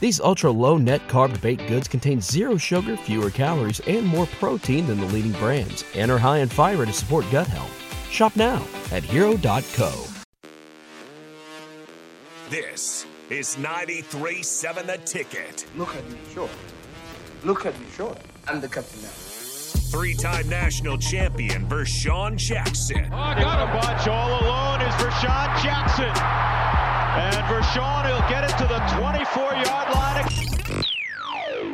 These ultra low net carb baked goods contain zero sugar, fewer calories, and more protein than the leading brands, and are high in fiber to support gut health. Shop now at hero.co. This is 93.7 The Ticket. Look at me, sure. Look at me, sure. I'm the captain now. Three-time national champion Vershan Jackson. Oh, got a bunch all alone is Vershan Jackson. And Vershan, he'll get it to the 24-yard line.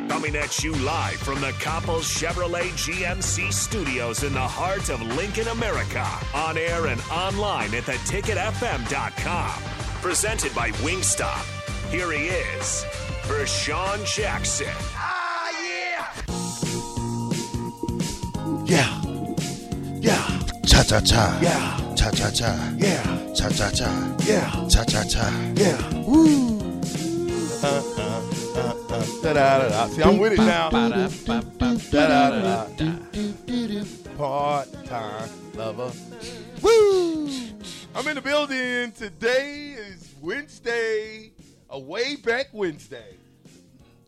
Coming at you live from the Coppels Chevrolet GMC studios in the heart of Lincoln, America. On air and online at theticketfm.com. Presented by Wingstop. Here he is, Vershan Jackson. Ah, yeah! Yeah. Yeah. Cha cha cha. Yeah. Cha cha cha. Yeah. Cha cha cha. Yeah. Cha cha cha. Yeah. Woo. Uh, uh, uh, uh, da, da, da, da. See, I'm with it now. Part time lover. Woo! I'm in the building. Today is Wednesday, a way back Wednesday.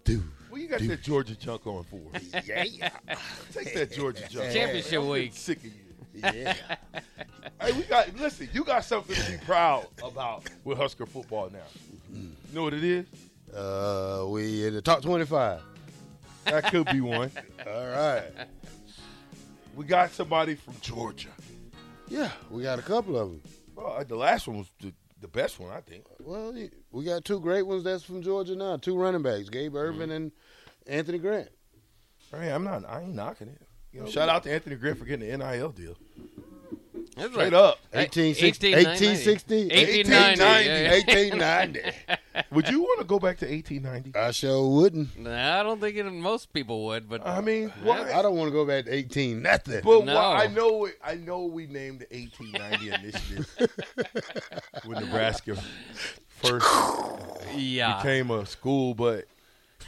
Dude. Well, you got Dude. that Georgia chunk on for us. Yeah. yeah. Take that Georgia chunk. Championship I'm week. Sick of you. Yeah. Hey, we got listen. You got something to be proud about with Husker football now. You know what it is? Uh, we in the top 25. That could be one. All right. We got somebody from Georgia. Yeah, we got a couple of them. Well, the last one was the, the best one, I think. Well, we got two great ones that's from Georgia now. Two running backs, Gabe Ervin and Anthony Grant. Hey, I'm not. I ain't knocking it. You know, shout out to Anthony Grant for getting the NIL deal. That's Straight right. up. 1860, 1890. 1860, 1890. 1890. Would you want to go back to 1890? I sure wouldn't. Nah, I don't think it, most people would, but I mean, why? I don't want to go back to 18 nothing. But No. why, I know I know we named the 1890 initiative when Nebraska first yeah, became a school, but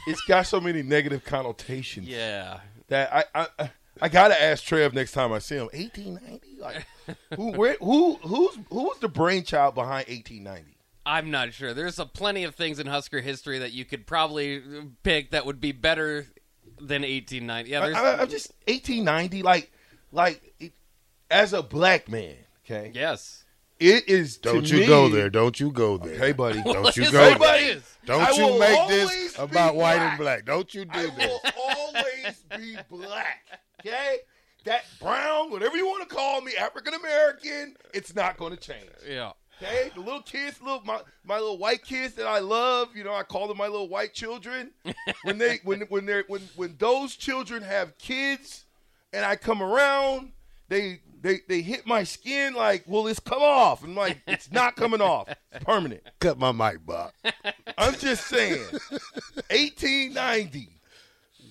it's got so many negative connotations yeah. that I, I, I I gotta ask Trev next time I see him. 1890, like who, where, who, who's, who was the brainchild behind 1890? I'm not sure. There's a plenty of things in Husker history that you could probably pick that would be better than 1890. Yeah. I, I, I'm just 1890, like, like it, as a black man, okay, yes. it is. Don't you me- go there. Don't you go there. Okay, buddy. Don't you go is there. what it is? I Don't will you make this be about white and black. Don't you do I this. will always be black. Okay, that brown, whatever you want to call me, African American, it's not going to change. Yeah. Okay, the little kids, little my, my little white kids that I love, you know, I call them my little white children. when they when when they're when when those children have kids, and I come around, they they they hit my skin like, well, it's come off, and like it's not coming off, it's permanent. Cut my mic, Bob. I'm just saying, 1890.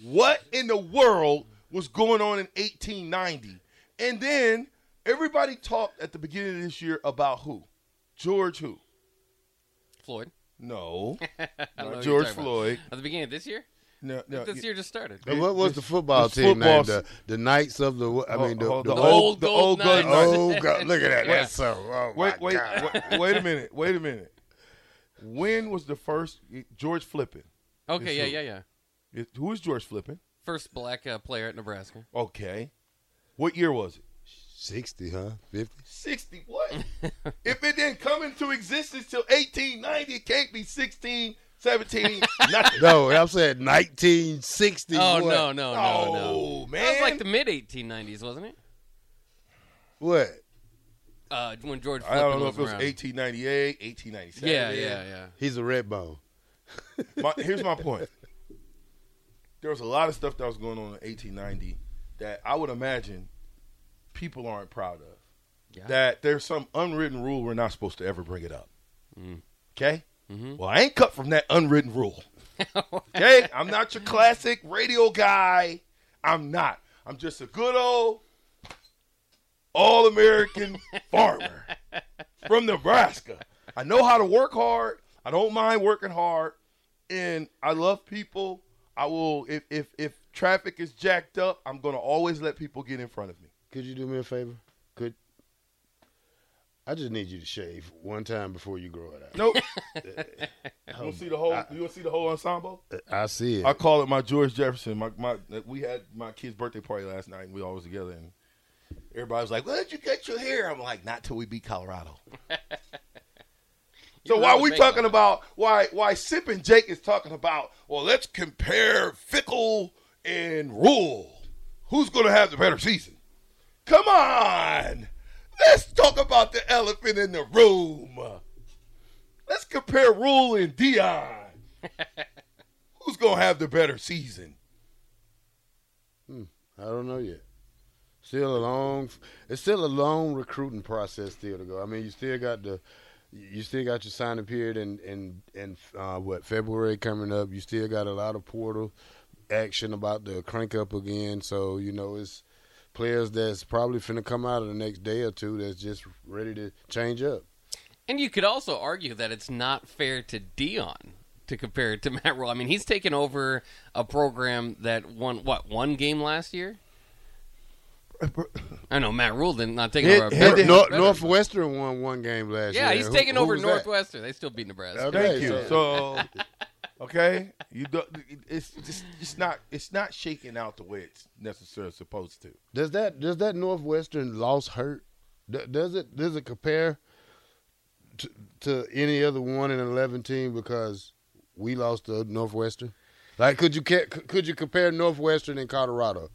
What in the world was going on in 1890? And then everybody talked at the beginning of this year about who? George who? Floyd. No, I don't know not what you're George talking about. Floyd. At the beginning of this year? No, no. this year just started. And what was the football this team football name? The, the Knights of the. I mean, the, Oh, the, the old. old, the old Gold good Knights. Knights. Oh, look at that. Wait. That's so. Oh, my Wait, wait, God. wait, wait a minute. Wait a minute. When was the first George Flippin? Okay, yeah, who? yeah, yeah. It- Who is George Flippin? First black uh, player at Nebraska. Okay. What year was it? 60, huh? 50? 60 what? if it didn't come into existence till 1890, it can't be 16, 17, nothing. No, I'm saying 1960. Oh, what? no, no, no, Oh, no. man. That was like the mid 1890s, wasn't it? What? Uh, when George I don't know if it was around. 1898, 1897. Yeah, yeah, yeah. He's a red bone. My, here's my point. There was a lot of stuff that was going on in 1890 that I would imagine people aren't proud of. Yeah. that there's some unwritten rule we're not supposed to ever bring it up. Mm. Okay? Mm-hmm. Well, I ain't cut from that unwritten rule. okay? I'm not your classic radio guy. I'm not. I'm just a good old all American farmer from Nebraska. I know how to work hard. I don't mind working hard. And I love people. I will if if if traffic is jacked up, I'm gonna always let people get in front of me. Could you do me a favor? Could I just need you to shave one time before you grow it out? Nope. you wanna see the whole oh you wanna see the whole ensemble? I see it. I call it my George Jefferson. My my we had my kid's birthday party last night and we all was together and everybody was like, Where'd you get your hair? I'm like, not till we beat Colorado. So You why really we talking about why why Sip and Jake is talking about well let's compare Fickle and Rhule. Who's gonna have the better season? Come on. Let's talk about the elephant in the room. Let's compare Rhule and Deion. Who's gonna have the better season? Hmm, I don't know yet. Still a long. It's still a long recruiting process still to go. I mean, you still got the. You still got your signing period and and and uh, what February coming up. You still got a lot of portal action about to crank up again. So you know it's players that's probably finna come out in the next day or two that's just ready to change up. And you could also argue that it's not fair to Deion to compare it to Matt Rhule. I mean, he's taken over a program that won what one game last year. I know Matt Rhule did not take over. A Hit- better, hit- better- Northwestern won one game last Yeah, year. Yeah, he's Who- taking who over was that? Northwestern. They still beat Nebraska. Okay. Thank you. so- So, okay, you do, it's just it's not it's not shaking out the way it's necessarily supposed to. Does that does that Northwestern loss hurt? D- Does it does it compare to, to any other one in eleven team because we lost to Northwestern? Like, could you could you compare Northwestern and Colorado?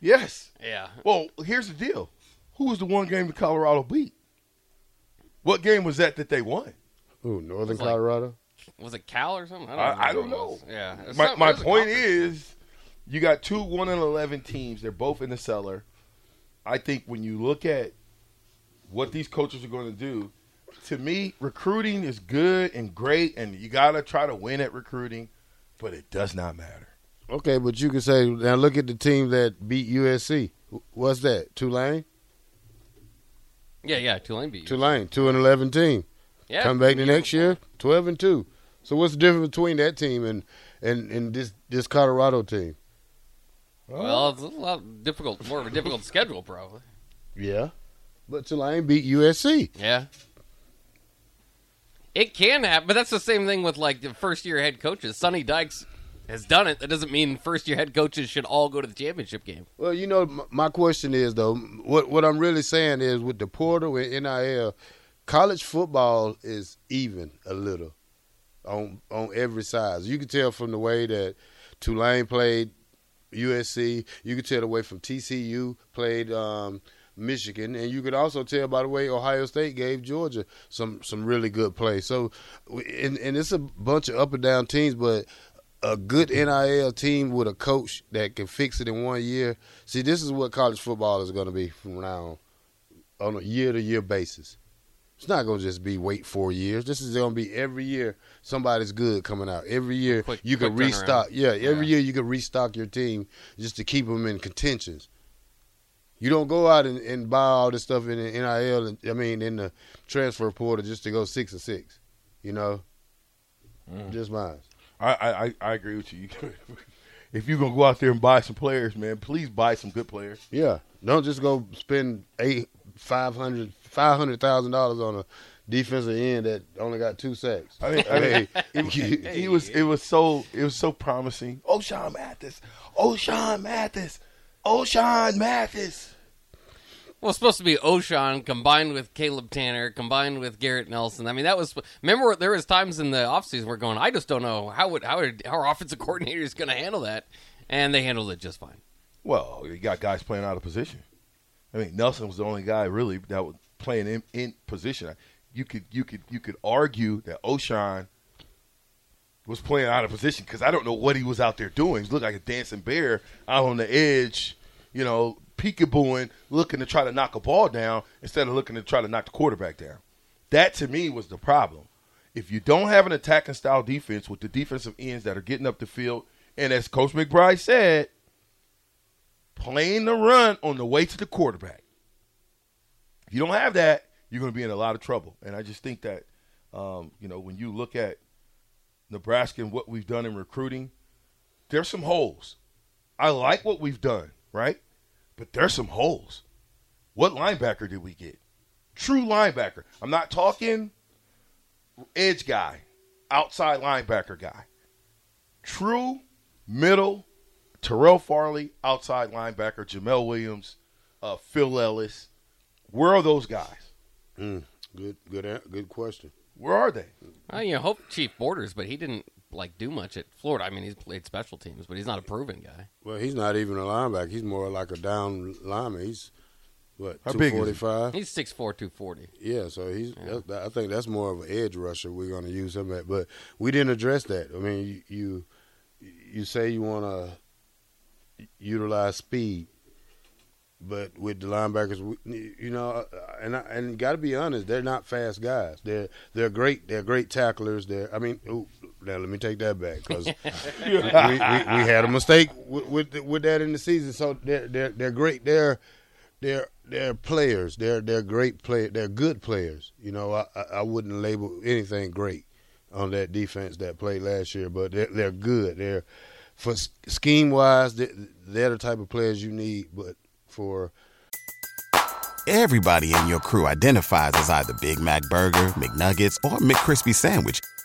Yes. Yeah. Well, here's the deal. Who was the one game that Colorado beat? What game was that that they won? Ooh, Northern It's like- Colorado. Was it Cal or something? I don't, I, I remember don't who it know. was. Yeah. It's My some- my it was a point conference. is, you got two one and eleven teams. They're both in the cellar. I think when you look at what these coaches are going to do, to me, recruiting is good and great, and you got to try to win at recruiting, but it does not matter. Okay, but you can say now look at the team that beat USC. What's that? Tulane. Yeah, yeah. Tulane beat you. Tulane, two and eleven team. Yeah. Come back the next year, twelve and two. So what's the difference between that team and and, and this this Colorado team? Well, it's a lot difficult, more of a difficult schedule, probably. Yeah, but Tulane beat USC. Yeah. It can happen, but that's the same thing with like the first year head coaches. Sonny Dykes has done it. That doesn't mean first year head coaches should all go to the championship game. Well, you know, my question is though, what what I'm really saying is with the portal and NIL, college football is even a little on on every side. You can tell from the way that Tulane played USC. You could tell the way from TCU played um, Michigan, and you could also tell by the way Ohio State gave Georgia some some really good play. So, and and it's a bunch of up and down teams, but a good NIL team with a coach that can fix it in one year. See, this is what college football is going to be from now on, on a year to year basis. It's not going to just be wait four years. This is going to be every year somebody's good coming out. Every year Quick- you can restock. Yeah, every Yeah. year you can restock your team just to keep them in contentions. You don't go out and, and buy all this stuff in the NIL. And, I mean, in the transfer portal just to go six or six. You know, mm. just mine. I, I, I- I agree with you. if you're gonna go out there and buy some players, man, please buy some good players. Yeah, don't just go spend eight, five hundred, five hundred thousand dollars on a defensive end that only got two sacks. I mean, I mean it, he was it was so it was so promising. Ochaun Mathis, Ochaun Mathis, Ochaun Mathis. Well, supposed to be Ochaun combined with Caleb Tannor, combined with Garrett Nelson. I mean, that was. Remember, there was times in the offseason we're going. I just don't know how would how would, our offensive coordinator is going to handle that, and they handled it just fine. Well, you got guys playing out of position. I mean, Nelson was the only guy really that was playing in, in position. You could you could you could argue that Ochaun was playing out of position because I don't know what he was out there doing. He looked like a dancing bear out on the edge, you know, peekabooing, looking to try to knock a ball down instead of looking to try to knock the quarterback down. That to me was the problem. If you don't have an attacking style defense with the defensive ends that are getting up the field, and as Coach McBride said, playing the run on the way to the quarterback. If you don't have that, you're going to be in a lot of trouble. And I just think that, um, you know, when you look at Nebraska and what we've done in recruiting, there's some holes. I like what we've done, right? But there's some holes. What linebacker did we get? True linebacker. I'm not talking edge guy, outside linebacker guy. True middle, Terrell Farley, outside linebacker, Jamel Williams, uh, Phil Ellis. Where are those guys? Mm, good, good, good question. Where are they? Well, you hope Chief Borders, but he didn't like do much at Florida. I mean, he's played special teams, but he's not a proven guy. Well, he's not even a linebacker. He's more like a down lineman. He's what How two big he? He's 6'4", 240. Yeah, so he's. That, I think that's more of an edge rusher. We're going to use him at, but we didn't address that. I mean, you you, you say you want to utilize speed, but with the linebackers, we- you know, uh, and I, and got to be honest, they're not fast guys. They're they're great. They're great tacklers. They're. I mean, ooh, now let me take that back because we, we, we had a mistake with, with with that in the season. So they're they're they're great. They're they're they're players. They're they're great play. They're good players. You know, I I- I wouldn't label anything great on that defense that played last year, but they're they're good. They're for scheme wise, they're, they're the type of players you need. But for Everybody in your crew identifies as either Big Mac Burger, McNuggets, or McCrispy Sandwich.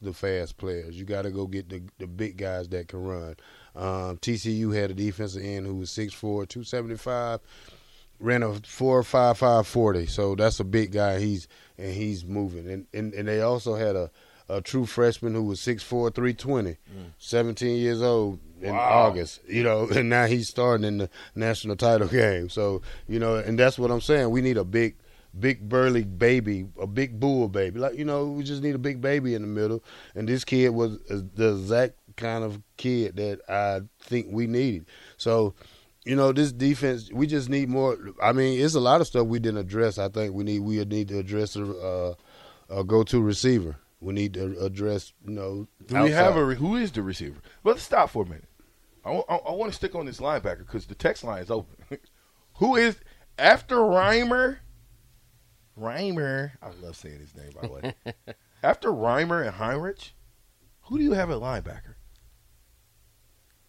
the fast players. You got to go get the the big guys that can run. Um, TCU had a defensive end who was 6'4", 275, ran a four five five forty. So that's a big guy. He's and he's moving. And and, and they also had a, a true freshman who was 6'4", 320, 17 years old in Wow. August. You know, and now he's starting in the national title game. So you know, and that's what I'm saying. We need a big big burly baby, a big bull baby. Like you know, we just need a big baby in the middle. And this kid was uh, the exact kind of kid that I think we needed. So, you know, this defense, we just need more. I mean, it's a lot of stuff we didn't address. I think we need we need to address a, uh, a go-to receiver. We need to address, you know, Do we have a who is the receiver? But let's stop for a minute. I want to stick on this linebacker because the text line is open. who is after Reimer? Reimer, I love saying his name by the way. after Reimer and Henrich, who do you have at linebacker?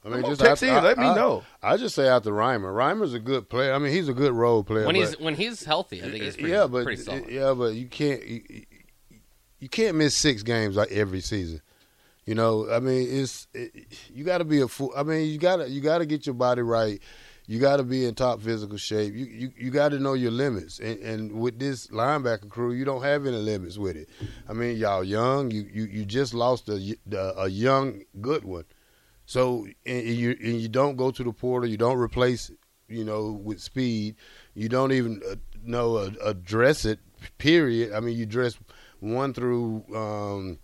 I mean, Come on, just text I, in, let me I- know. I just say out the Reimer. Reimer's a good player. I mean, he's a good role player. When he's when he's healthy, I think he's pretty, yeah, but pretty solid. yeah, but you can't you, you can't miss six games like every season. You know, I mean, it's it, you got to be a fool. I mean, you got to you got to get your body right. You got to be in top physical shape. You you, you got to know your limits. And, and with this linebacker crew, you don't have any limits with it. I mean, y'all young. You you, you just lost a, a young good one. So and you and you don't go to the portal. You don't replace, you know, with speed. You don't even uh, know uh, address it. Period. I mean, you dress one through um,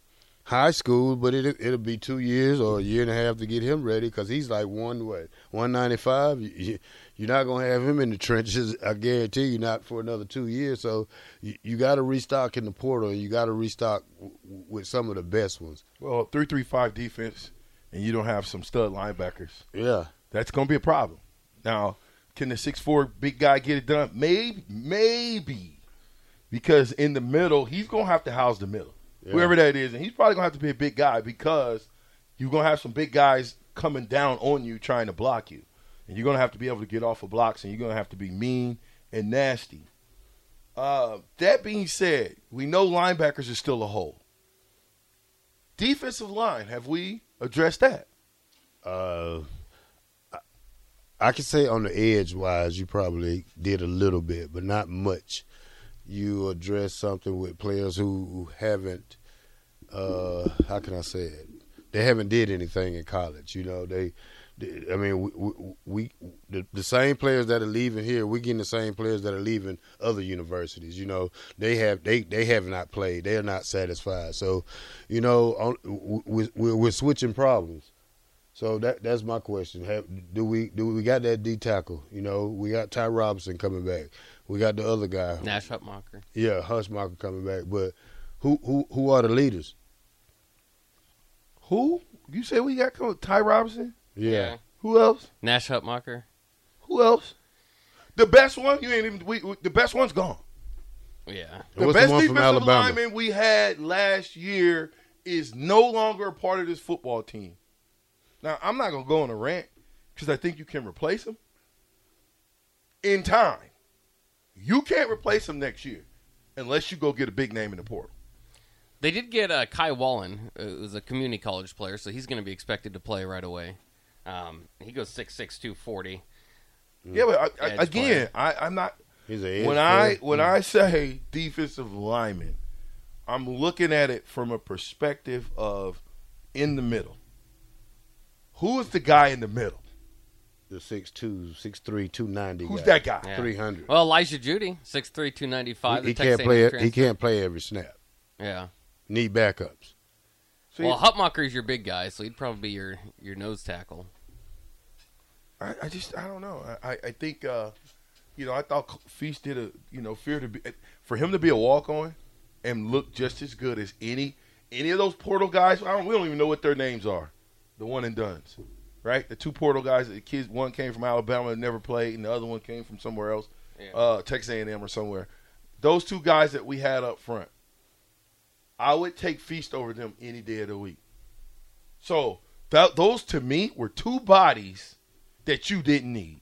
high school, but it it'll be two years or a year and a half to get him ready because he's like one what one ninety five. You, you're not gonna have him in the trenches. I guarantee you, not for another two years. So you, you got to restock in the portal. and You got to restock w- with some of the best ones. Well, three three five defense, and you don't have some stud linebackers. Yeah. That's going to be a problem. Now, can the six four big guy get it done? Maybe, maybe, because in the middle, he's going to have to house the middle, Yeah. whoever that is, and he's probably going to have to be a big guy because you're going to have some big guys coming down on you trying to block you, and you're going to have to be able to get off of blocks, and you're going to have to be mean and nasty. Uh, that being said, we know linebackers are still a hole. Defensive line, have we addressed that? Uh, I- I could say on the edge wise, you probably did a little bit, but not much. You address something with players who, haven't. Uh, how can I say it? They haven't did anything in college. You know, they. I mean, we, we, we the, the same players that are leaving here, we getting the same players that are leaving other universities. You know, they have they they have not played. They are not satisfied. So, you know, on, we, we're, we're switching problems. So that that's my question. Have, do we do we got that D tackle? You know, we got Ty Robinson coming back. We got the other guy. Nash Hutmacher. Yeah, Hutmacher coming back. But who who who are the leaders? Who? You say we got coming? Ty Robinson? Yeah. Who else? Nash Hutmacher. Who else? The best one? You ain't even. We, we- the best one's gone. Yeah. The What's the best one from defensive Alabama? lineman we had last year is no longer a part of this football team. Now, I'm not going to go on a rant because I think you can replace him in time. You can't replace him next year unless you go get a big name in the portal. They did get uh, Kai Wallen, uh, who's a community college player, so he's going to be expected to play right away. Um, he goes 6'6", 240. Yeah, but I, I, again, player. I, I'm not. He's a edge when I when Mm. I say defensive lineman, I'm looking at it from a perspective of in the middle. Who is the guy in the middle? The 6'2", 6'3", 290 Who's guy. that guy? Yeah. 300. Well, Elijah Jeudy, 6'3", 295. he the can't play it. He can't play every snap. Yeah. Need backups. See, Well, Hutmacher's your big guy, so he'd probably be your, your nose tackle. I, I just I don't know. I, I- I think uh, you know I thought Feast did a you know fear to be for him to be a walk on and look just as good as any any of those portal guys. I don't we don't even know what their names are. The one and duns, right? The two portal guys. The kids one came from Alabama and never played, and the other one came from somewhere else, Yeah. uh, Texas A&M or somewhere. Those two guys that we had up front, I would take Feast over them any day of the week. So that, those to me were two bodies that you didn't need.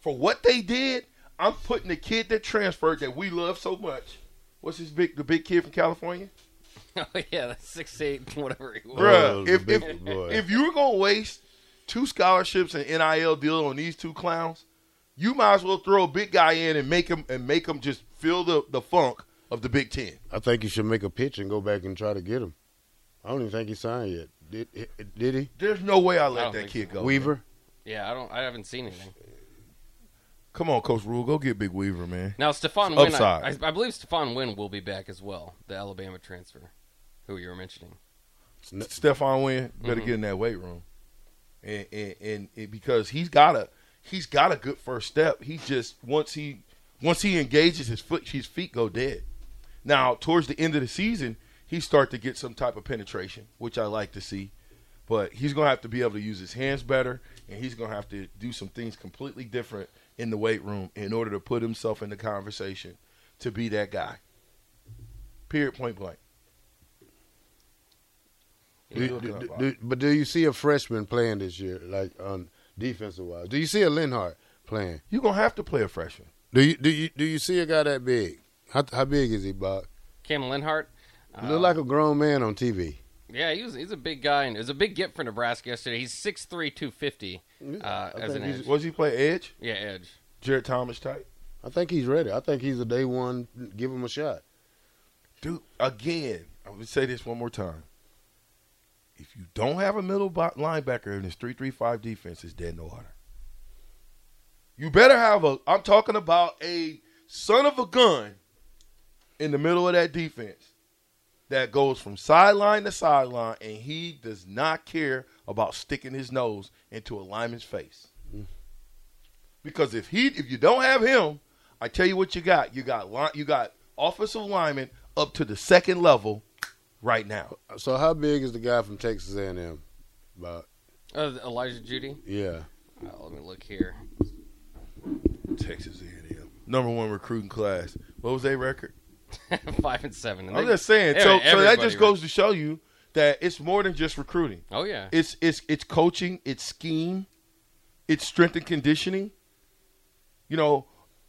For what they did, I'm putting the kid that transferred that we love so much. What's his big the big kid from California? oh, yeah, that's 6'8", whatever he was. Bruh, Oh, the if, if, if you were gonna waste two scholarships and NIL deal on these two clowns, you might as well throw a big guy in and make him and make him just feel the, the funk of the Big Ten. I think you should make a pitch and go back and try to get him. I don't even think he signed yet. Did did he? There's no way I I let don't that kid so. go. Weaver. Yeah, I don't. I haven't seen anything. Come on, Coach Rhule, go get Big Weaver, man. Now, Stephon Wynn, I, Upside. I, I believe Stephon Wynn will be back as well, the Alabama transfer, who you were mentioning. Stephon Wynn better Mhm. get in that weight room, and, and and and because he's got a he's got a good first step. He just once he once he engages his foot, his feet go dead. Now towards the end of the season, he start to get some type of penetration, which I like to see. But he's gonna have to be able to use his hands better, and he's gonna have to do some things completely different in the weight room in order to put himself in the conversation to be that guy. Period. Point blank. Do- do- do- do- but do you see a freshman playing this year, like on defensive wise? Do you see a Lenhardt playing? You're gonna have to play a freshman. Do you do you do you see a guy that big? How how big is he, Bob? Cam Lenhardt. He look like a grown man on TV. Yeah, he was, he's a big guy, and it was a big get for Nebraska yesterday. He's 6'3", 250 uh, as an edge. Was he play edge? Yeah, edge. Jared Thomas type. I think he's ready. I think he's a day one. Give him a shot. Dude, again, I'm gonna say this one more time. If you don't have a middle linebacker in this three-three-five defense, it's dead in the water. You better have a. I'm talking about a son of a gun in the middle of that defense that goes from sideline to sideline, and he does not care about sticking his nose into a lineman's face. Because if he, if you don't have him, I tell you what you got. You got line, you got offensive linemen up to the second level right now. So how big is the guy from Texas A&M? Bob? Uh, Elijah Jeudy. Yeah. Uh, let me look here. Texas A&M, number one recruiting class. What was their record? Five and seven. And I'm they- just saying. So, so that just goes to show you that it's more than just recruiting. Oh yeah. It's it's it's coaching, it's scheme, it's strength and conditioning. You know,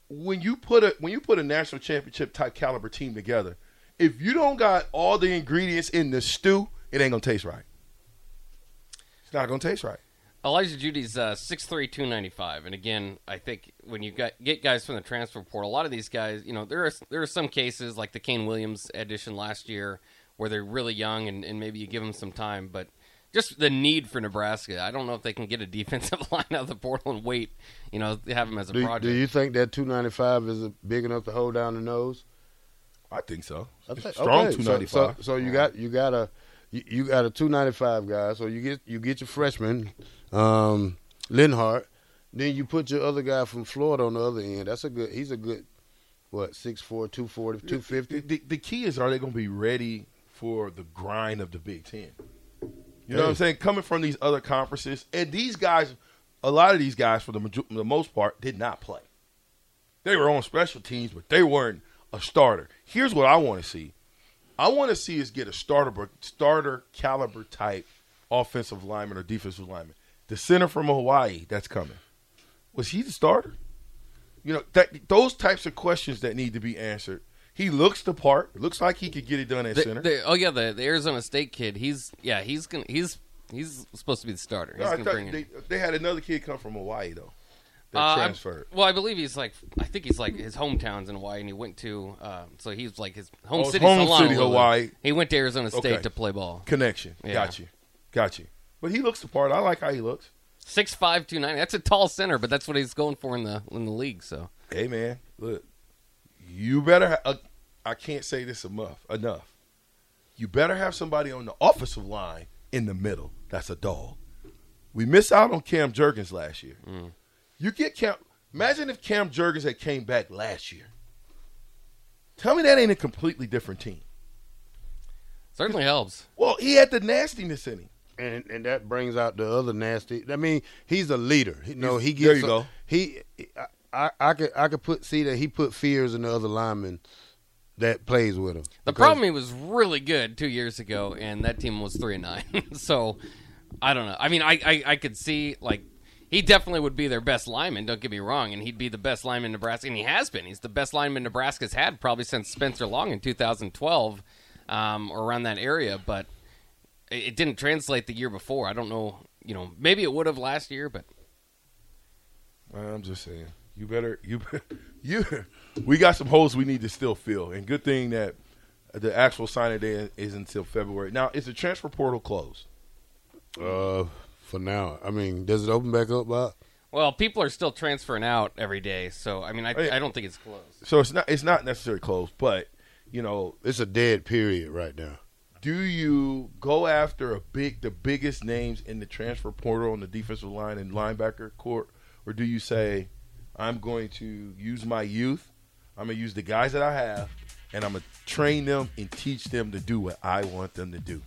when you put a when you put a national championship type caliber team together, if you don't got all the ingredients in the stew, it ain't gonna taste right. It's not gonna taste right. Elijah Jeudy's uh, 6'3", 295. And again, I think when you got, get guys from the transfer portal, a lot of these guys, you know, there are there are some cases like the Kane Williams edition last year where they're really young and, and maybe you give them some time, but just the need for Nebraska. I don't know if they can get a defensive line out of the portal and wait, you know, have them as a Do, project. do you think that 295 is big enough to hold down the nose? I think so. I think- Strong okay, so- 295. So, so you got you got a you, you got a 295 guy. So you get you get your freshman, um, Lenhardt. Then you put your other guy from Florida on the other end. That's a good. He's a good. What 6'4", 240, 250? The, the key is, are they going to be ready for the grind of the Big Ten? You know what I'm saying? Coming from these other conferences, and these guys, a lot of these guys, for the, the most part, did not play. They were on special teams, but they weren't a starter. Here's what I want to see: I want to see us get a starter, starter caliber type offensive lineman or defensive lineman. The center from Hawaii that's coming was he the starter? You know that those types of questions that need to be answered. He looks the part. Looks like he could get it done at The- center. the- oh yeah, the, the Arizona State kid. He's yeah, he's gonna he's he's supposed to be the starter. He's No, they, they had another kid come from Hawaii though. Uh, I- transferred. well, I believe he's like I think he's like his hometown's in Hawaii, and he went to uh, so he's like his home Oh, city, home city, Hawaii. He went to Arizona State Okay. to play ball. Connection. Yeah. Got you. Got you. But he looks the part. I like how he looks. Six five two nine. That's a tall center, but that's what he's going for in the in the league. So Hey man, look, you better. Ha- uh, I can't say this enough. Enough. You better have somebody on the offensive line in the middle. That's a dog. We missed out on Cam Jurgens last year. Mm. You get Cam. Imagine if Cam Jurgens had came back last year. Tell me that ain't a completely different team. certainly helps. Well, he had the nastiness in him. and and that brings out the other nasty. I mean, he's a leader. You know, he There gets. you go. He, I, I, I could, I could put see that he put fears in the other linemen that plays with him. The problem he was really good two years ago, and that team was three and nine. so I don't know. I mean, I, I I could see like he definitely would be their best lineman. Don't get me wrong, and he'd be the best lineman Nebraska, and he has been. He's the best lineman Nebraska's had probably since Spencer Long in 2012, um, or around that area. But it, it didn't translate the year before. I don't know. You know, maybe it would have last year, but I'm just saying. You better you you we got some holes we need to still fill. And good thing that the actual signing day is until February. Now, is the transfer portal closed? Uh, for now, I mean, does it open back up, Bob? well, people are still transferring out every day. So I mean, I, I don't think it's closed. So it's not it's not necessarily closed, but you know, It's a dead period right now. do you go after a big the biggest names in the transfer portal on the defensive line and linebacker court, or do you say, I'm going to use my youth, I'm gonna use the guys that I have, and I'm gonna train them and teach them to do what I want them to do.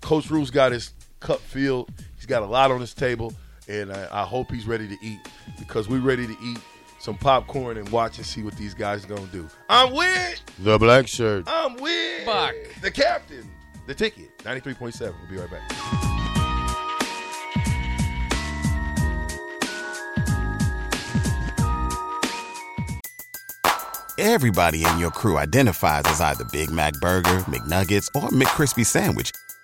Coach Rhule's got his cup filled. He's got a lot on his table, and I, I hope he's ready to eat because we're ready to eat some popcorn and watch and see what these guys are gonna do. I'm with The black shirt. I'm with Buck. the captain. The ticket, 93.7. We'll be right back. Everybody in your crew identifies as either Big Mac Burger, McNuggets, or McCrispy Sandwich.